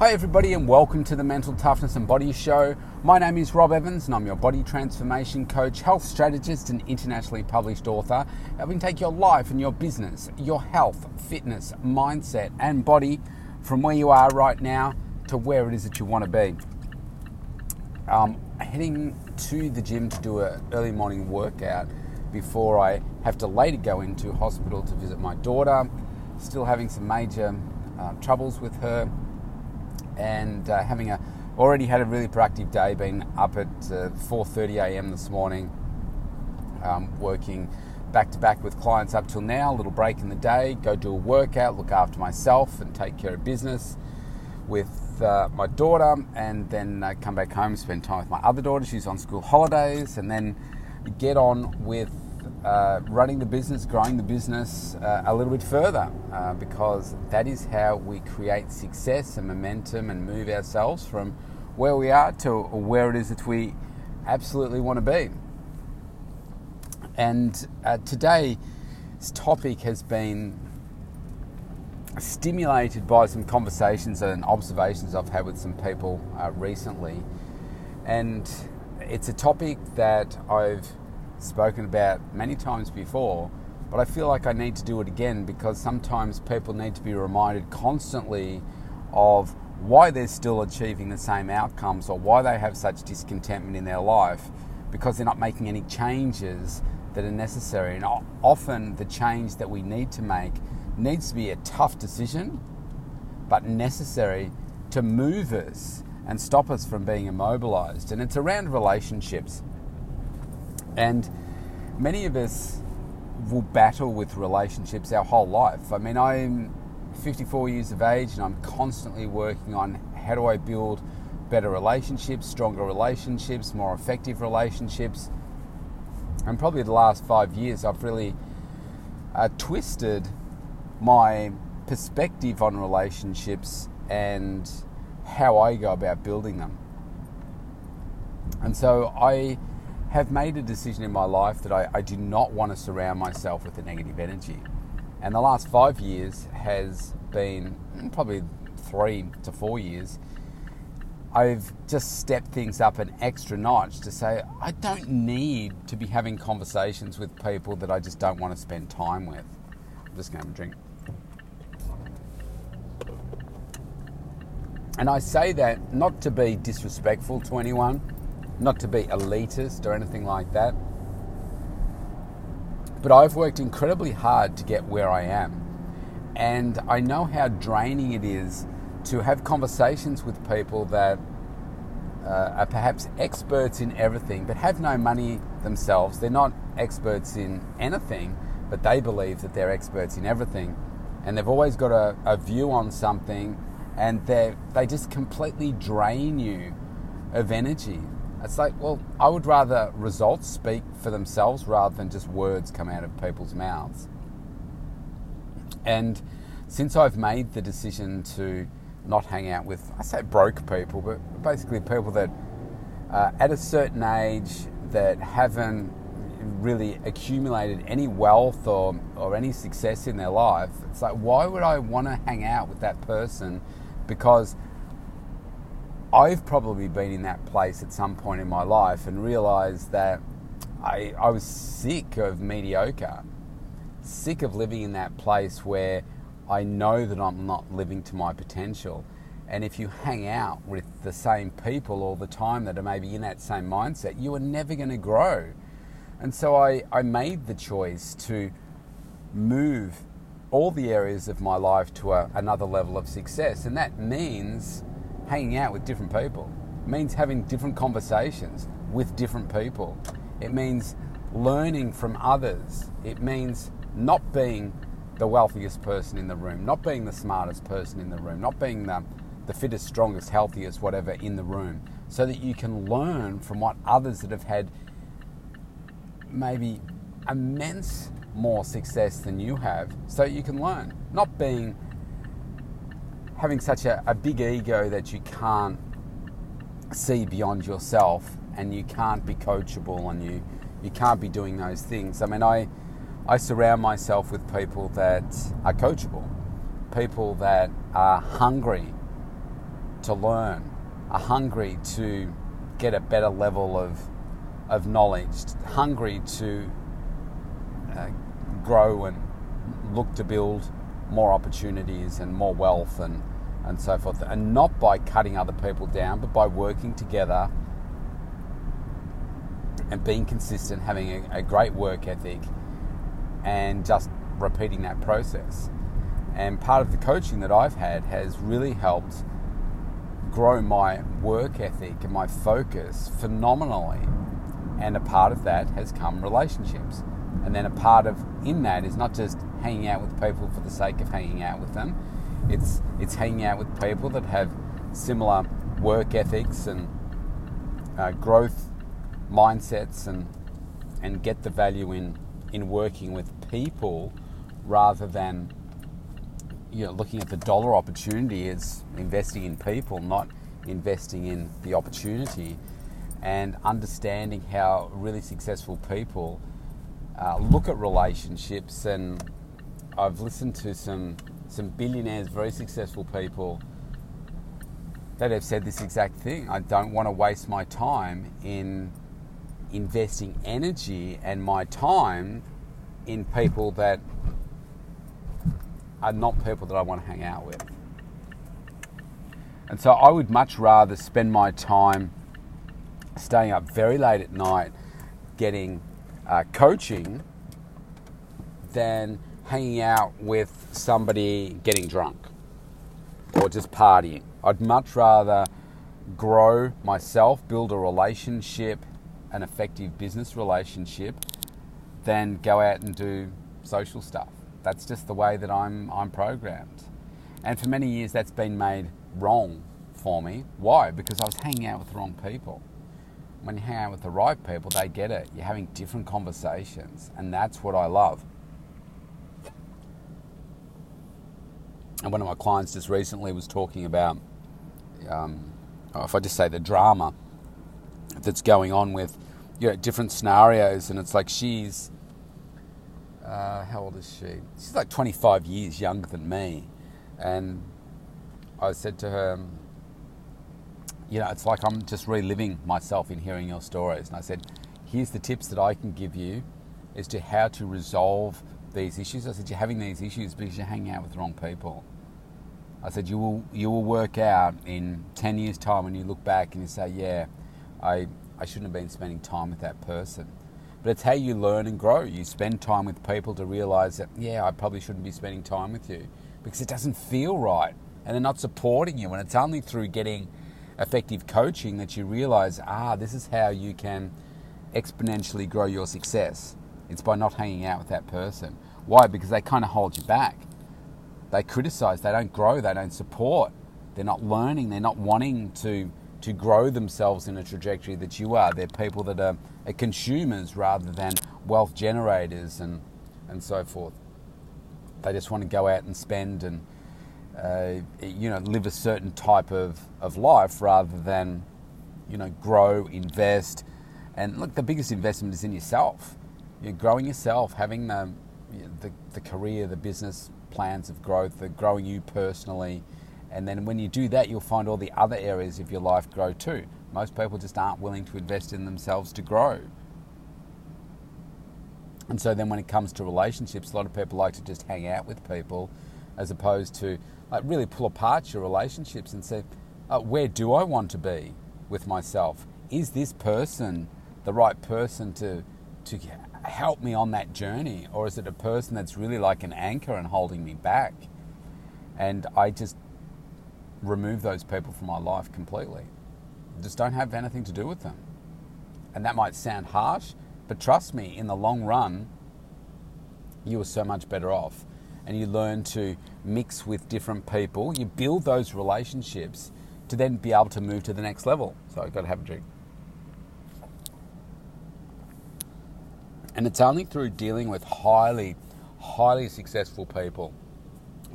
Hi, everybody, and welcome to the Mental Toughness and Body Show. My name is Rob Evans, and I'm your body transformation coach, health strategist, and internationally published author, helping take your life and your business, your health, fitness, mindset, and body from where you are right now to where it is that you want to be. Um, heading to the gym to do an early morning workout before I have to later go into hospital to visit my daughter. Still having some major uh, troubles with her and uh, having a already had a really productive day. Been up at uh, 4:30 a.m. this morning, um, working back to back with clients up till now. A little break in the day, go do a workout, look after myself, and take care of business with uh, my daughter, and then uh, come back home, spend time with my other daughter. She's on school holidays, and then get on with uh, running the business, growing the business uh, a little bit further, uh, because that is how we create success and momentum and move ourselves from where we are to where it is that we absolutely want to be. And uh, today's topic has been stimulated by some conversations and observations I've had with some people uh, recently. And it's a topic that I've spoken about many times before, but I feel like I need to do it again because sometimes people need to be reminded constantly of why they're still achieving the same outcomes or why they have such discontentment in their life because they're not making any changes that are necessary. And often the change that we need to make needs to be a tough decision, but necessary to move us and stop us from being immobilized. And it's around relationships. And many of us will battle with relationships our whole life. I mean, I'm 54 years of age and I'm constantly working on how do I build better relationships, stronger relationships, more effective relationships. And probably the last five years, I've really uh, twisted my perspective on relationships and how I go about building them. And so I have made a decision in my life that I, I do not want to surround myself with a negative energy. And the last five years has been mm, probably three to four years. I've just stepped things up an extra notch to say I don't need to be having conversations with people that I just don't want to spend time with. I'm just going to drink. And I say that not to be disrespectful to anyone, not to be elitist or anything like that, but I've worked incredibly hard to get where I am. And I know how draining it is to have conversations with people that uh, are perhaps experts in everything but have no money themselves. They're not experts in anything, but they believe that they're experts in everything. And they've always got a, a view on something and they they just completely drain you of energy. It's like, well, I would rather results speak for themselves rather than just words come out of people's mouths. And since I've made the decision to not hang out with, I say broke people, but basically people that uh, at a certain age that haven't really accumulated any wealth or, or any success in their life, it's like, why would I want to hang out with that person because I've probably been in that place at some point in my life and realized that I, I was sick of mediocre, sick of living in that place where I know that I'm not living to my potential. And if you hang out with the same people all the time that are maybe in that same mindset, you are never going to grow. And so I, I made the choice to move all the areas of my life to a, another level of success. And that means hanging out with different people, it means having different conversations with different people. It means learning from others. It means not being the wealthiest person in the room, not being the smartest person in the room, not being the, the fittest, strongest, healthiest, whatever in the room, so that you can learn from what others that have had maybe immense more success than you have so you can learn. Not being having such a, a big ego that you can't see beyond yourself and you can't be coachable and you, you can't be doing those things. I mean, I, I surround myself with people that are coachable, people that are hungry to learn, are hungry to get a better level of, of knowledge, hungry to uh, grow and look to build more opportunities and more wealth and, and so forth. And not by cutting other people down, but by working together and being consistent, having a, a great work ethic, and just repeating that process. And part of the coaching that I've had has really helped grow my work ethic and my focus phenomenally. And a part of that has come relationships. And then a part of in that is not just hanging out with people for the sake of hanging out with them. It's it's hanging out with people that have similar work ethics and uh, growth mindsets and and get the value in in working with people rather than you know looking at the dollar opportunity as investing in people, not investing in the opportunity, and understanding how really successful people uh, look at relationships. And I've listened to some some billionaires, very successful people that have said this exact thing. I don't want to waste my time in investing energy and my time in people that are not people that I want to hang out with. And so I would much rather spend my time staying up very late at night getting uh, coaching than hanging out with somebody getting drunk or just partying. I'd much rather grow myself, build a relationship, an effective business relationship, than go out and do social stuff. That's just the way that I'm, I'm programmed. And for many years, that's been made wrong for me. Why? Because I was hanging out with the wrong people. When you hang out with the right people, they get it. You're having different conversations, and that's what I love. And one of my clients just recently was talking about, um, if I just say the drama that's going on with you know, different scenarios, and it's like she's uh, how old is she? She's like 25 years younger than me. And I said to her, you know, it's like I'm just reliving myself in hearing your stories. And I said, here's the tips that I can give you as to how to resolve these issues. I said, you're having these issues because you're hanging out with the wrong people. I said, you will, you will work out in 10 years' time when you look back and you say, yeah, I, I shouldn't have been spending time with that person. But it's how you learn and grow. You spend time with people to realize that, yeah, I probably shouldn't be spending time with you because it doesn't feel right and they're not supporting you. And it's only through getting effective coaching that you realize, ah, this is how you can exponentially grow your success. It's by not hanging out with that person. Why? Because they kind of hold you back. They criticize, they don't grow, they don't support, they're not learning, they're not wanting to to grow themselves in a trajectory that you are. They're people that are, are consumers rather than wealth generators and, and so forth. They just want to go out and spend and uh, you know live a certain type of, of life rather than you know grow, invest, and look. The biggest investment is in yourself. You're growing yourself, having the, the the career, the business plans of growth, the growing you personally and then when you do that, you'll find all the other areas of your life grow too. Most people just aren't willing to invest in themselves to grow. And so then when it comes to relationships, a lot of people like to just hang out with people as opposed to like really pull apart your relationships and say, uh, where do I want to be with myself? Is this person the right person to, to help me on that journey? Or is it a person that's really like an anchor and holding me back? And I just remove those people from my life completely. Just don't have anything to do with them. And that might sound harsh, but trust me, in the long run, you are so much better off. And you learn to mix with different people. You build those relationships to then be able to move to the next level. So I've got to have a drink. And it's only through dealing with highly, highly successful people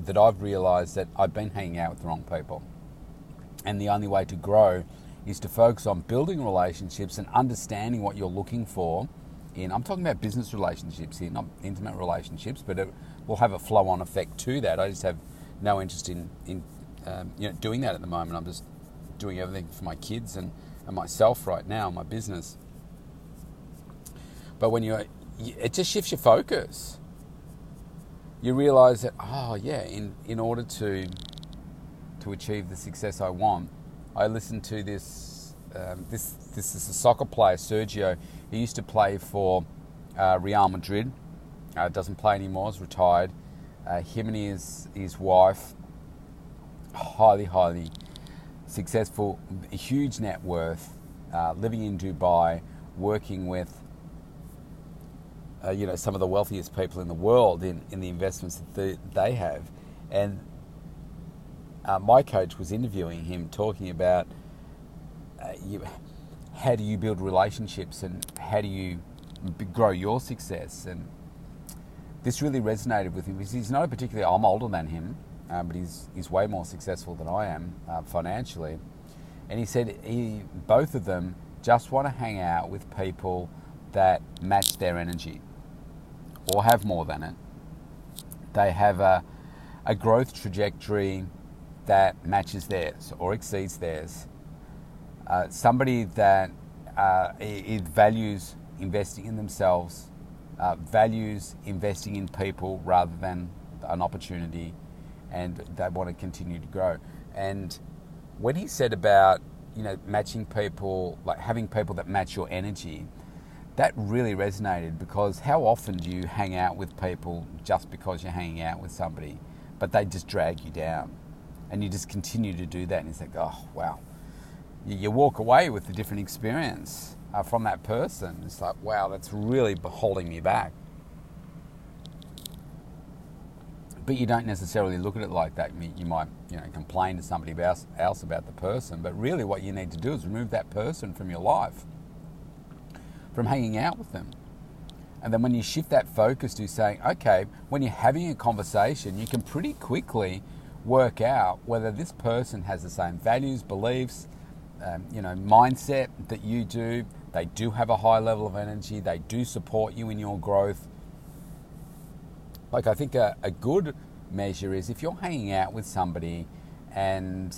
that I've realized that I've been hanging out with the wrong people. And the only way to grow is to focus on building relationships and understanding what you're looking for in I'm talking about business relationships here, not intimate relationships, but it will have a flow on effect to that. I just have no interest in, in um, you know, doing that at the moment. I'm just doing everything for my kids and, and myself right now, my business. But when you're, it just shifts your focus. You realize that, oh yeah, in, in order to to achieve the success I want, I listened to this. Um, this this is a soccer player, Sergio. He used to play for uh, Real Madrid. Uh, doesn't play anymore. Is retired. Uh, him and his his wife, highly highly successful, huge net worth, uh, living in Dubai, working with uh, you know some of the wealthiest people in the world in, in the investments that the, they have, and uh, my coach was interviewing him, talking about uh, you, how do you build relationships and how do you grow your success. And this really resonated with him because he's not particularly. I'm older than him, uh, but he's he's way more successful than I am uh, financially. And he said he both of them just want to hang out with people that match their energy or have more than it. They have a, a growth trajectory that matches theirs or exceeds theirs. Uh, somebody that uh, it, values investing in themselves, uh, values investing in people rather than an opportunity, and they want to continue to grow. And when he said about you know matching people, like having people that match your energy, that really resonated because how often do you hang out with people just because you're hanging out with somebody, but they just drag you down? and you just continue to do that, and it's like, oh wow, you, you walk away with a different experience uh, from that person. It's like, wow, that's really holding me back. But you don't necessarily look at it like that. You might, you know, complain to somebody else, else about the person, but really, what you need to do is remove that person from your life, from hanging out with them. And then when you shift that focus to saying, okay, when you're having a conversation, you can pretty quickly work out whether this person has the same values, beliefs, um, you know, mindset that you do. They do have a high level of energy. They do support you in your growth. Like I think a, a good measure is if you're hanging out with somebody and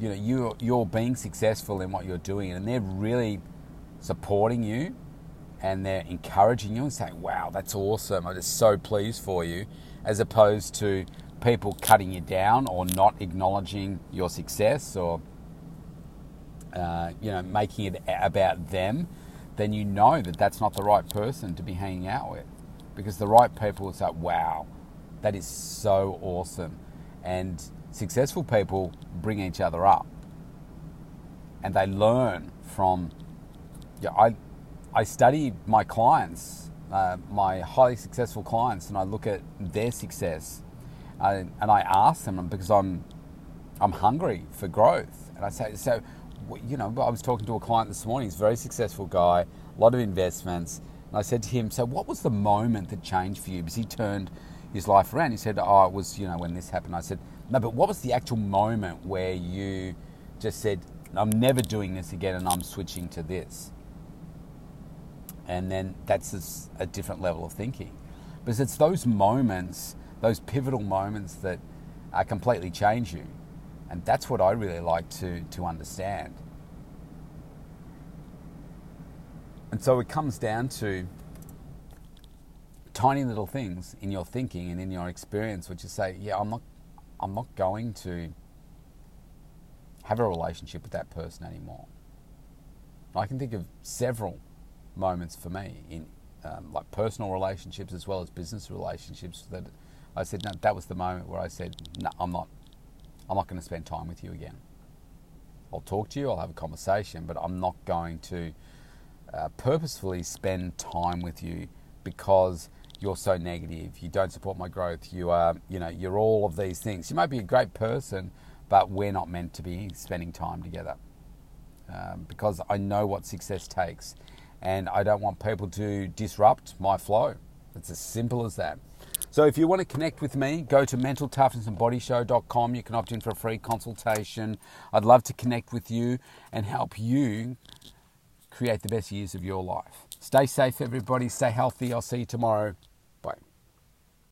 you know you're, you're being successful in what you're doing and they're really supporting you and they're encouraging you and saying, "Wow, that's awesome! I'm just so pleased for you," as opposed to people cutting you down or not acknowledging your success or uh, you know making it about them, then you know that that's not the right person to be hanging out with, because the right people will say, "Wow, that is so awesome," and successful people bring each other up, and they learn from. Yeah, I I study my clients, uh, my highly successful clients, and I look at their success I, and I ask them because I'm I'm hungry for growth, and I say so. You know, I was talking to a client this morning. He's a very successful guy, a lot of investments, and I said to him, "So, what was the moment that changed for you?" Because he turned his life around. He said, "Oh, it was you know when this happened." I said, "No, but what was the actual moment where you just said, I'm never doing this again, and I'm switching to this?" And then that's a different level of thinking, because it's those moments those pivotal moments that uh, completely change you. And that's what I really like to, to understand. And so it comes down to tiny little things in your thinking and in your experience, which is say, yeah, I'm not, I'm not going to have a relationship with that person anymore. I can think of several moments for me in um, like personal relationships as well as business relationships that I said, no, that was the moment where I said, no, I'm not, I'm not going to spend time with you again. I'll talk to you, I'll have a conversation, but I'm not going to uh, purposefully spend time with you because you're so negative. You don't support my growth. You are, you know, you're all of these things. You might be a great person, but we're not meant to be spending time together um, because I know what success takes, and I don't want people to disrupt my flow. It's as simple as that. So if you want to connect with me, go to mentaltoughnessandbodyshow.com. You can opt in for a free consultation. I'd love to connect with you and help you create the best years of your life. Stay safe, everybody. Stay healthy. I'll see you tomorrow.